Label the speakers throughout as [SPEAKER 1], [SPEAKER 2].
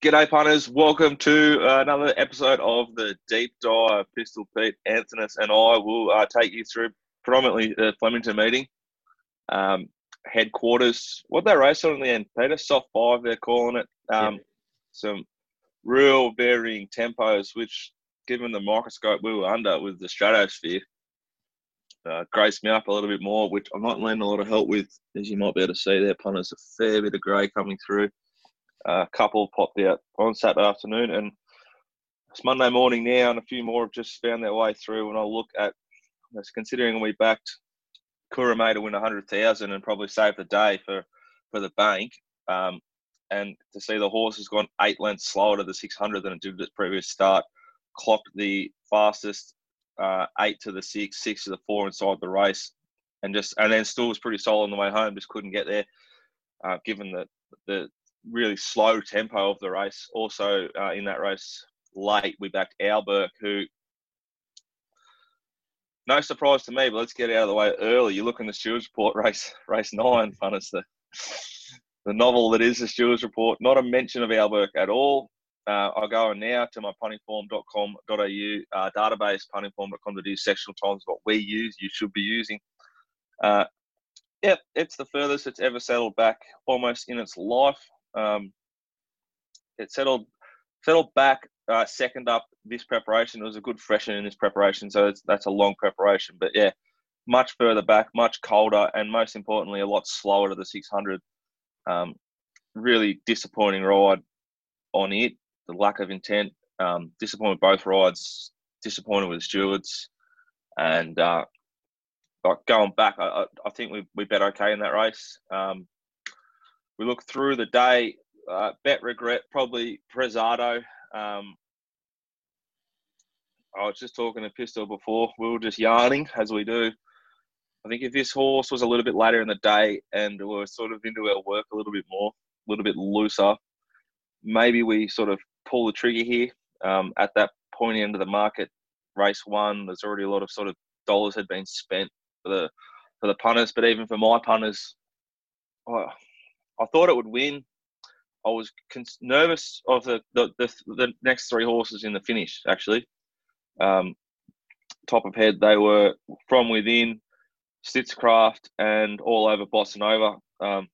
[SPEAKER 1] G'day, punters. Welcome to uh, another episode of the Deep Dive. Pistol Pete, Anthony, and I will uh, take you through predominantly the Flemington meeting. Um, headquarters, what they race on in the end, Peter? Soft five, they're calling it. Um, yeah. Some real varying tempos, which, given the microscope we were under with the stratosphere, uh, graced me up a little bit more, which I'm not lending a lot of help with, as you might be able to see there, punters. A fair bit of grey coming through a couple popped out on Saturday afternoon, and it's Monday morning now, and a few more have just found their way through. And I look at, considering we backed Kurame to win a hundred thousand and probably save the day for for the bank, um, and to see the horse has gone eight lengths slower to the six hundred than it did at its previous start, clocked the fastest uh, eight to the six, six to the four inside the race, and just and then still was pretty solid on the way home, just couldn't get there. Uh, given that the really slow tempo of the race. Also uh, in that race late, we backed Alberg, who no surprise to me, but let's get out of the way early. You look in the Stewards Report race, race nine, fun as the the novel that is the Stewards Report. Not a mention of Alberg at all. Uh, I'll go on now to my puntingform.com.au uh, database, puntingform.com.au sectional times what we use, you should be using. Uh, yep, it's the furthest it's ever settled back almost in its life. Um, it settled settled back uh, second up this preparation. It was a good freshen in this preparation, so that's a long preparation. But yeah, much further back, much colder, and most importantly, a lot slower to the 600. Um, really disappointing ride on it. The lack of intent. Um, disappointed both rides. Disappointed with the stewards, and uh, like going back, I, I think we we bet okay in that race. Um, we look through the day. Uh, bet regret probably Prezado. Um, I was just talking to Pistol before. We were just yarning as we do. I think if this horse was a little bit later in the day and we were sort of into our work a little bit more, a little bit looser, maybe we sort of pull the trigger here. Um, at that pointy end of the market, race one, there's already a lot of sort of dollars had been spent for the for the punters, but even for my punters, oh, I thought it would win. I was cons- nervous of the, the, the, the, next three horses in the finish, actually. Um, top of head, they were from within, Stitchcraft, and all over Bossa Nova. Um,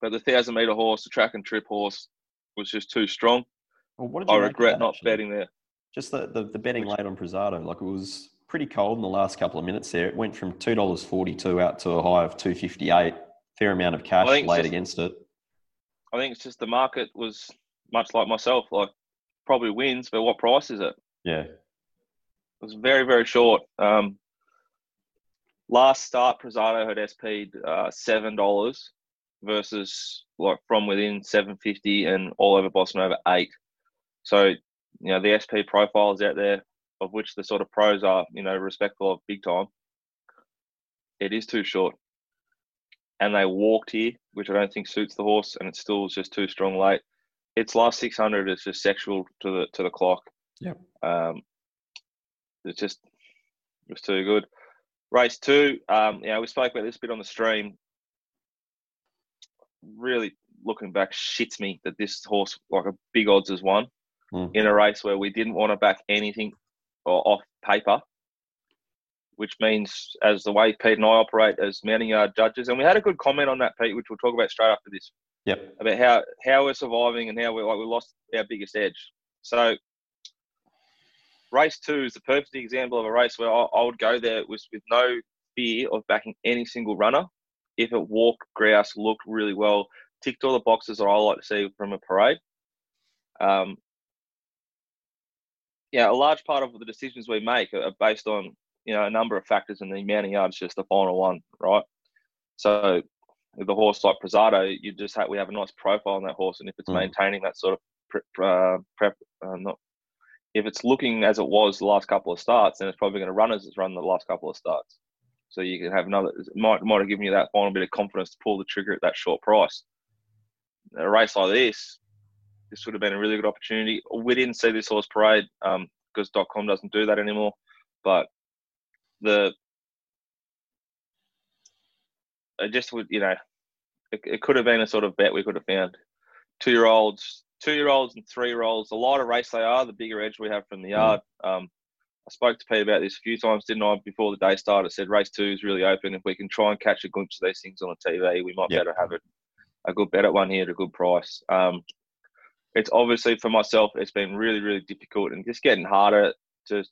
[SPEAKER 1] but the 1,000 metre horse, the track and trip horse, was just too strong. Well, I regret that, not actually? betting there.
[SPEAKER 2] Just the, the, the betting late on Prezado, like it was pretty cold in the last couple of minutes there. It went from $2.42 out to a high of 258 Fair amount of cash laid just, against it.
[SPEAKER 1] I think it's just the market was much like myself, like probably wins, but what price is it?
[SPEAKER 2] Yeah.
[SPEAKER 1] It was very, very short. Um, last start, Prezado had SP'd uh, $7 versus like from within 750 and all over Bossa Nova eight. So, you know, the SP profiles out there, of which the sort of pros are, you know, respectful of big time. It is too short and they walked here, which I don't think suits the horse, and it still is just too strong late. Its last 600 is just sexual to the to the clock.
[SPEAKER 2] Yeah.
[SPEAKER 1] Um, it's just it was too good. Race two, um, yeah, we spoke about this bit on the stream. Really looking back, shits me that this horse, like a big odds, has won mm. in a race where we didn't want to back anything off paper which means as the way Pete and I operate as mounting yard judges. And we had a good comment on that, Pete, which we'll talk about straight after this.
[SPEAKER 2] Yep.
[SPEAKER 1] About how how we're surviving and how we like we lost our biggest edge. So race two is the perfect example of a race where I, I would go there with, with no fear of backing any single runner. If it walked, grouse, looked really well, ticked all the boxes that I like to see from a parade. Um, yeah, a large part of the decisions we make are based on you know a number of factors, and the amount of yards just the final one, right? So the horse like Prezado, you just have we have a nice profile on that horse, and if it's mm. maintaining that sort of prep, uh, prep uh, not if it's looking as it was the last couple of starts, then it's probably going to run as it's run the last couple of starts. So you can have another might might have given you that final bit of confidence to pull the trigger at that short price. A race like this, this would have been a really good opportunity. We didn't see this horse parade um, because .com doesn't do that anymore, but the it just would you know it, it could have been a sort of bet we could have found two year olds two year olds and three year olds, the lighter race they are, the bigger edge we have from the yard. Um, I spoke to Pete about this a few times, didn't I? Before the day started, I said race two is really open. If we can try and catch a glimpse of these things on the TV, we might yep. better have it a good bet at one here at a good price. Um, it's obviously for myself, it's been really, really difficult and just getting harder to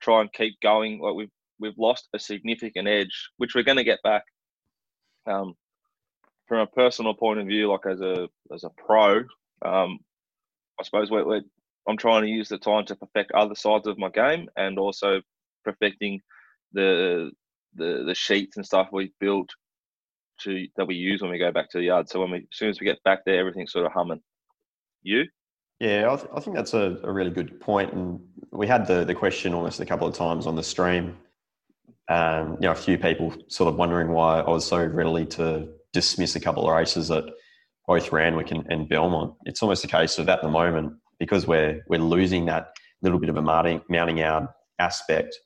[SPEAKER 1] try and keep going. Like we've we've lost a significant edge, which we're going to get back. Um, from a personal point of view, like as a as a pro, um, I suppose we're, we're, I'm trying to use the time to perfect other sides of my game and also perfecting the the the sheets and stuff we've built to that we use when we go back to the yard. So when we as soon as we get back there, everything's sort of humming. You?
[SPEAKER 2] Yeah, I, th- I think that's a, a, really good point. And we had the, the question almost a couple of times on the stream. Um, you know, a few people sort of wondering why I was so readily to dismiss a couple of races at both Randwick and, and Belmont. It's almost a case of at the moment, because we're, we're losing that little bit of a mounting, mounting out aspect,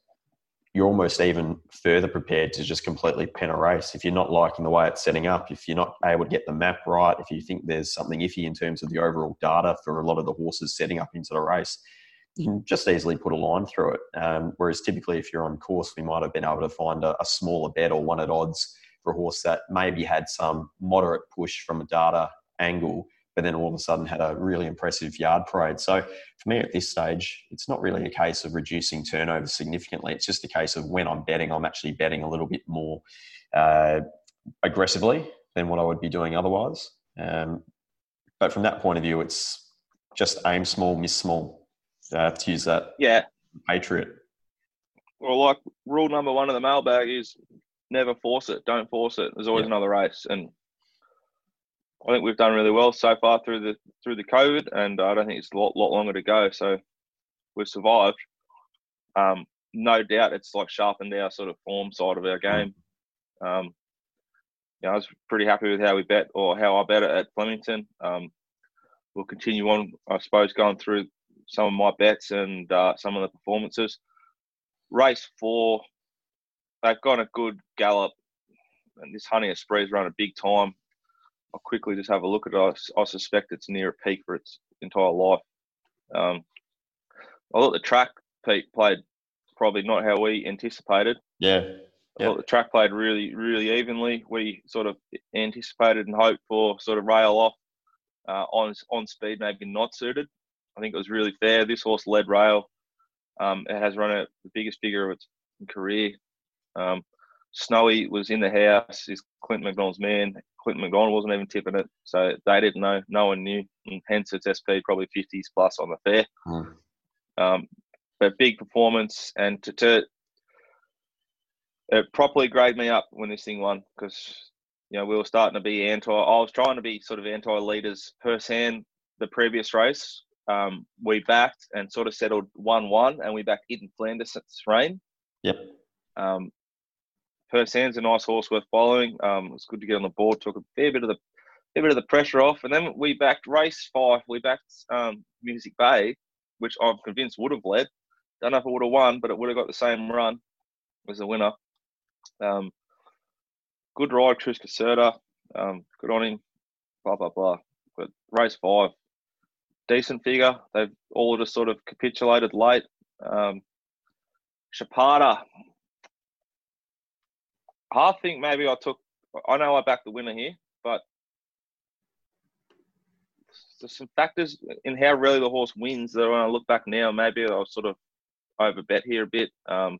[SPEAKER 2] you're almost even further prepared to just completely pen a race. If you're not liking the way it's setting up, if you're not able to get the map right, if you think there's something iffy in terms of the overall data for a lot of the horses setting up into the race, you can just easily put a line through it. Um, whereas typically, if you're on course, we might have been able to find a, a smaller bet or one at odds for a horse that maybe had some moderate push from a data angle but then all of a sudden had a really impressive yard parade. So for me at this stage, it's not really a case of reducing turnover significantly. It's just a case of when I'm betting, I'm actually betting a little bit more uh, aggressively than what I would be doing otherwise. Um, but from that point of view, it's just aim small, miss small. Uh, to use that.
[SPEAKER 1] Yeah.
[SPEAKER 2] Patriot.
[SPEAKER 1] Well, like rule number one of the mailbag is never force it. Don't force it. There's always another race, and I think we've done really well so far through the through the COVID, and I don't think it's a lot, lot longer to go. So we've survived. Um, no doubt, it's like sharpened our sort of form side of our game. Um, yeah, I was pretty happy with how we bet or how I bet it at Flemington. Um, we'll continue on, I suppose, going through some of my bets and uh, some of the performances. Race four, they've got a good gallop, and this Honey Spree's run a big time. I'll quickly just have a look at it. I, I suspect it's near a peak for its entire life. Um, I thought the track Pete played probably not how we anticipated.
[SPEAKER 2] Yeah.
[SPEAKER 1] I thought the track played really, really evenly. We sort of anticipated and hoped for sort of rail off uh, on on speed, maybe not suited. I think it was really fair. This horse led rail. Um, it has run a, the biggest figure of its career. Um, Snowy was in the house. Is Clinton McDonald's man. Clinton McDonald wasn't even tipping it, so they didn't know. No one knew, and hence its SP probably fifties plus on the fair. Mm. Um, but big performance, and to, to it properly grade me up when this thing won because you know we were starting to be anti. I was trying to be sort of anti leaders per hand the previous race. Um, we backed and sort of settled one one, and we backed Itten Flanders rain.
[SPEAKER 2] Yep.
[SPEAKER 1] Um, Persan's a nice horse worth following. Um, it's good to get on the board. Took a fair bit of the fair bit of the pressure off, and then we backed race five. We backed um, Music Bay, which I'm convinced would have led. Don't know if it would have won, but it would have got the same run as the winner. Um, good ride, Chris Caserta. Um, good on him. Blah blah blah. But race five, decent figure. They've all just sort of capitulated late. Um, Chapada, I think maybe I took. I know I backed the winner here, but there's some factors in how really the horse wins that when I look back now, maybe I'll sort of overbet here a bit. Um,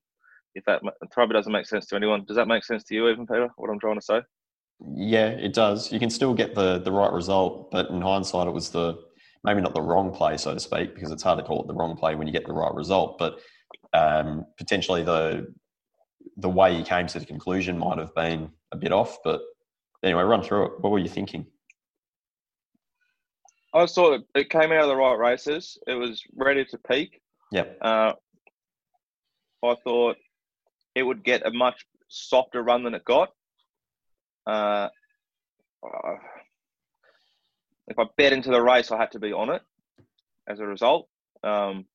[SPEAKER 1] if that probably doesn't make sense to anyone, does that make sense to you, even Peter? What I'm trying to say?
[SPEAKER 2] Yeah, it does. You can still get the the right result, but in hindsight, it was the maybe not the wrong play, so to speak, because it's hard to call it the wrong play when you get the right result. But um, potentially the the way you came to the conclusion might have been a bit off. But anyway, run through it. What were you thinking?
[SPEAKER 1] I thought it came out of the right races. It was ready to peak.
[SPEAKER 2] Yep.
[SPEAKER 1] Uh, I thought it would get a much softer run than it got. Uh, uh, if I bet into the race, I had to be on it as a result. Um,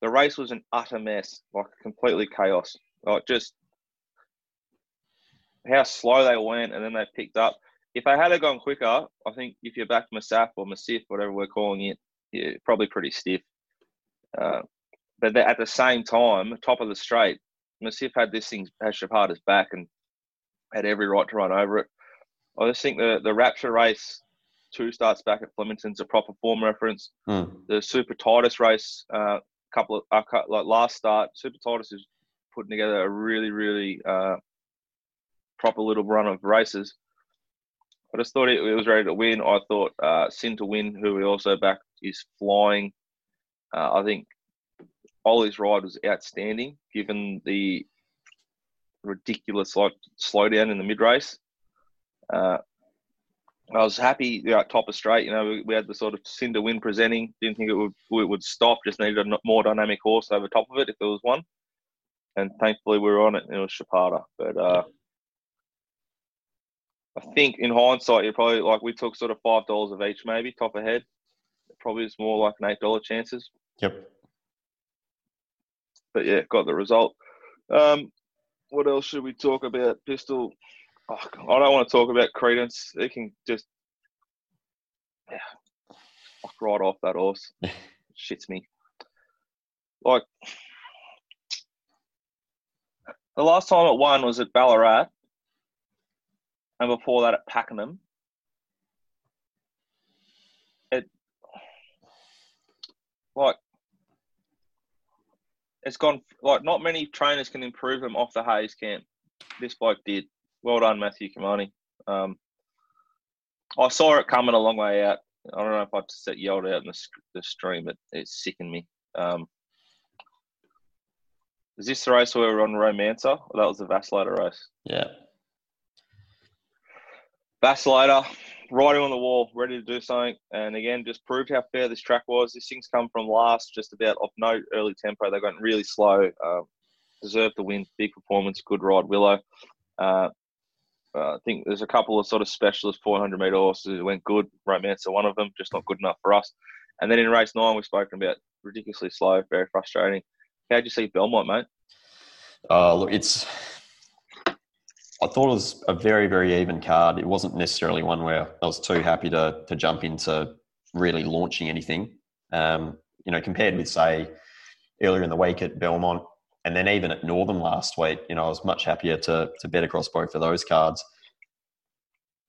[SPEAKER 1] the race was an utter mess, like completely chaos. Like just how slow they went, and then they picked up. if they had gone quicker, I think if you're back Masaf or Masif, whatever we're calling it, yeah, probably pretty stiff. Uh, but at the same time, top of the straight, Masif had this thing, had Shapata's back and had every right to run over it. I just think the, the Rapture race two starts back at Flemington's a proper form reference.
[SPEAKER 2] Mm.
[SPEAKER 1] The Super Titus race, uh, couple of uh, like last start, Super Titus is putting together a really, really uh, proper little run of races. I just thought it, it was ready to win. I thought uh, Sin to win, who we also back, is flying. Uh, I think Ollie's ride was outstanding, given the ridiculous like slowdown in the mid race. Uh, I was happy you know, top of straight. You know, we, we, had the sort of Cinder win presenting. Didn't think it would it would stop. Just needed a more dynamic horse over top of it if there was one. And thankfully we were on it. And it was Chapata. But uh, I think in hindsight, you probably like we took sort of five dollars of each, maybe top ahead. Probably it's more like an eight dollar chances.
[SPEAKER 2] Yep.
[SPEAKER 1] But yeah, got the result. Um, what else should we talk about? Pistol. Oh, I don't want to talk about Credence. It can just yeah, fuck right off that horse. Shits me. Like the last time it won was at Ballarat, and before that at Pakenham. It like it's gone like not many trainers can improve him off the Hayes camp. This bloke did. Well done, Matthew Cumani. Um, I saw it coming a long way out. I don't know if I just yelled out in the, the stream, but it sickened me. Um, is this the race where we're on Romancer? Or that was the Vacillator race.
[SPEAKER 2] Yeah.
[SPEAKER 1] Vacillator, riding on the wall, ready to do something. And again, just proved how fair this track was. This thing's come from last, just about off no early tempo. They got really slow. Uh, deserved the win. Big performance, good ride, Willow. Uh, uh, I think there's a couple of sort of specialist 400 meter horses who went good. Romancer, one of them, just not good enough for us. And then in race nine, we've spoken about ridiculously slow, very frustrating. How'd you see Belmont, mate?
[SPEAKER 2] Uh, look, it's I thought it was a very, very even card. It wasn't necessarily one where I was too happy to to jump into really launching anything. Um, you know, compared with say earlier in the week at Belmont, and then even at Northam last week, you know, I was much happier to to bet across both of those cards.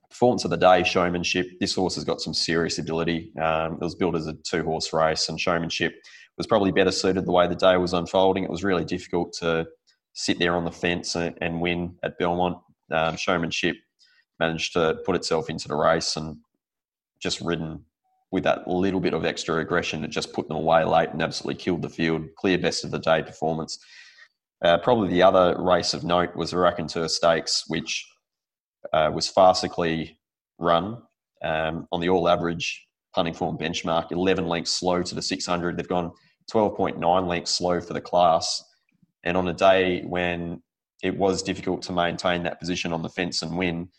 [SPEAKER 2] Performance of the day, showmanship. This horse has got some serious ability. Um, it was built as a two horse race, and showmanship was probably better suited the way the day was unfolding. It was really difficult to sit there on the fence and, and win at Belmont. Um, showmanship managed to put itself into the race and just ridden with that little bit of extra aggression. It just put them away late and absolutely killed the field. Clear best of the day performance. Uh, probably the other race of note was the Raconteur Stakes, which uh, was farcically run um, on the all average punting form benchmark, 11 lengths slow to the 600. They've gone 12.9 lengths slow for the class. And on a day when it was difficult to maintain that position on the fence and win,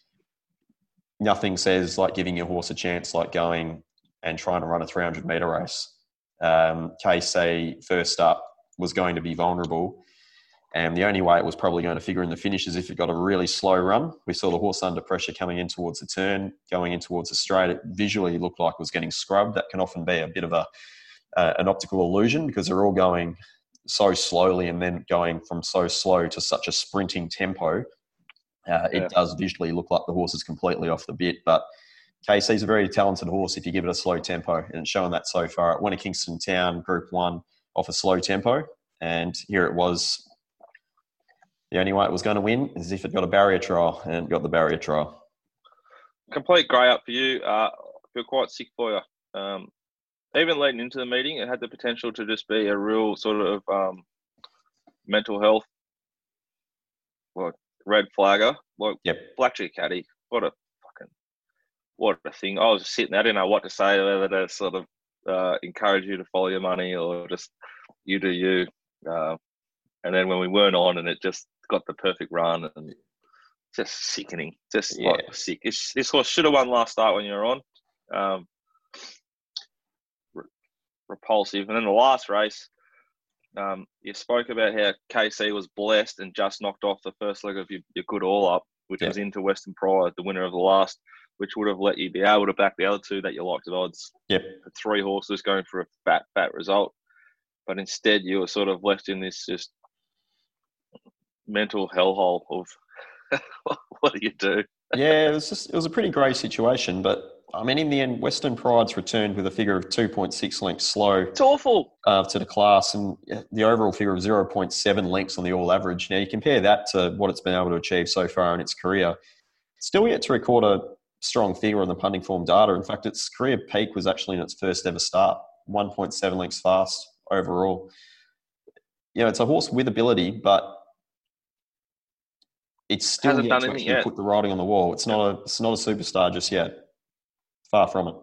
[SPEAKER 2] nothing says like giving your horse a chance like going and trying to run a 300 meter race. Um, first up was going to be vulnerable. And the only way it was probably going to figure in the finish is if it got a really slow run. We saw the horse under pressure coming in towards the turn, going in towards the straight. It visually looked like it was getting scrubbed. That can often be a bit of a uh, an optical illusion because they're all going so slowly and then going from so slow to such a sprinting tempo, uh, it yeah. does visually look like the horse is completely off the bit. But KC's a very talented horse if you give it a slow tempo, and it's shown that so far. It won a Kingston Town Group One off a slow tempo, and here it was. The only way it was going to win is if it got a barrier trial, and got the barrier trial.
[SPEAKER 1] Complete grey up for you. Uh, I feel quite sick for you. Um, even leading into the meeting, it had the potential to just be a real sort of um, mental health, like red flagger, like
[SPEAKER 2] yep.
[SPEAKER 1] blackjack caddy. What a fucking what a thing! I was just sitting there, I didn't know what to say, whether to sort of uh, encourage you to follow your money or just you do you. Uh, and then when we weren't on, and it just got the perfect run, and just sickening, just yeah. like sick. It's, this horse should have won last start when you were on. Um, repulsive. And then the last race, um, you spoke about how KC was blessed and just knocked off the first leg of your, your good all up, which yeah. was into Western Pride, the winner of the last. which would have let you be able to back the other two that you liked at odds.
[SPEAKER 2] Yep.
[SPEAKER 1] Three horses going for a fat, fat result. But instead, you were sort of left in this just mental hellhole of what do you do?
[SPEAKER 2] yeah, it was just it was a pretty grey situation, but I mean, in the end, Western Pride's returned with a figure of 2.6 lengths slow.
[SPEAKER 1] It's awful.
[SPEAKER 2] Uh, to the class and the overall figure of 0.7 lengths on the all average. Now, you compare that to what it's been able to achieve so far in its career. Still yet to record a strong figure on the punting form data. In fact, its career peak was actually in its first ever start, 1.7 lengths fast overall. You know, it's a horse with ability, but it's still yet to actually
[SPEAKER 1] yet.
[SPEAKER 2] put the writing on the wall. It's not a it's not a superstar just yet. Far from it.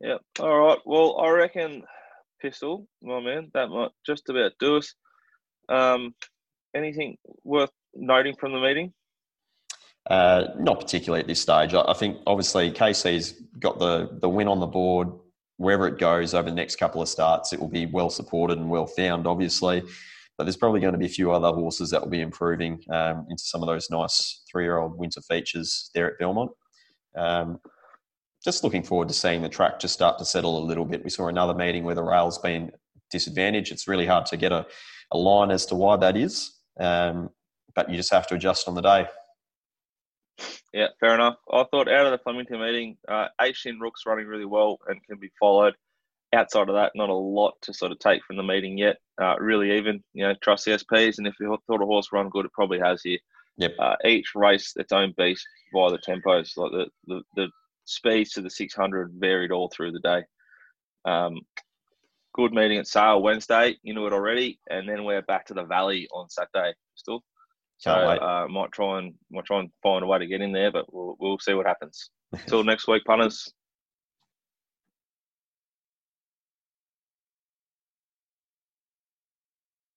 [SPEAKER 1] Yeah. All right. Well, I reckon pistol, my man, that might just about do us. Um, anything worth noting from the meeting?
[SPEAKER 2] Uh, not particularly at this stage. I, I think obviously KC's got the the win on the board. Wherever it goes over the next couple of starts, it will be well supported and well found, obviously. But there's probably going to be a few other horses that will be improving um, into some of those nice three year old winter features there at Belmont. Um, just looking forward to seeing the track just start to settle a little bit. We saw another meeting where the rail's been disadvantaged. It's really hard to get a, a line as to why that is, um, but you just have to adjust on the day.
[SPEAKER 1] Yeah, fair enough. I thought out of the Flemington meeting, uh, Ashin Rook's running really well and can be followed. Outside of that, not a lot to sort of take from the meeting yet. Uh, really even, you know, trust the SPs, and if you thought a horse run good, it probably has here.
[SPEAKER 2] Yep.
[SPEAKER 1] Uh, each race its own beast via the tempos. Like the, the, the speeds to the 600 varied all through the day. Um, good meeting at Sale Wednesday. You knew it already, and then we're back to the Valley on Saturday. Still, so uh, might try and might try and find a way to get in there, but we'll we'll see what happens. Till next week, punters.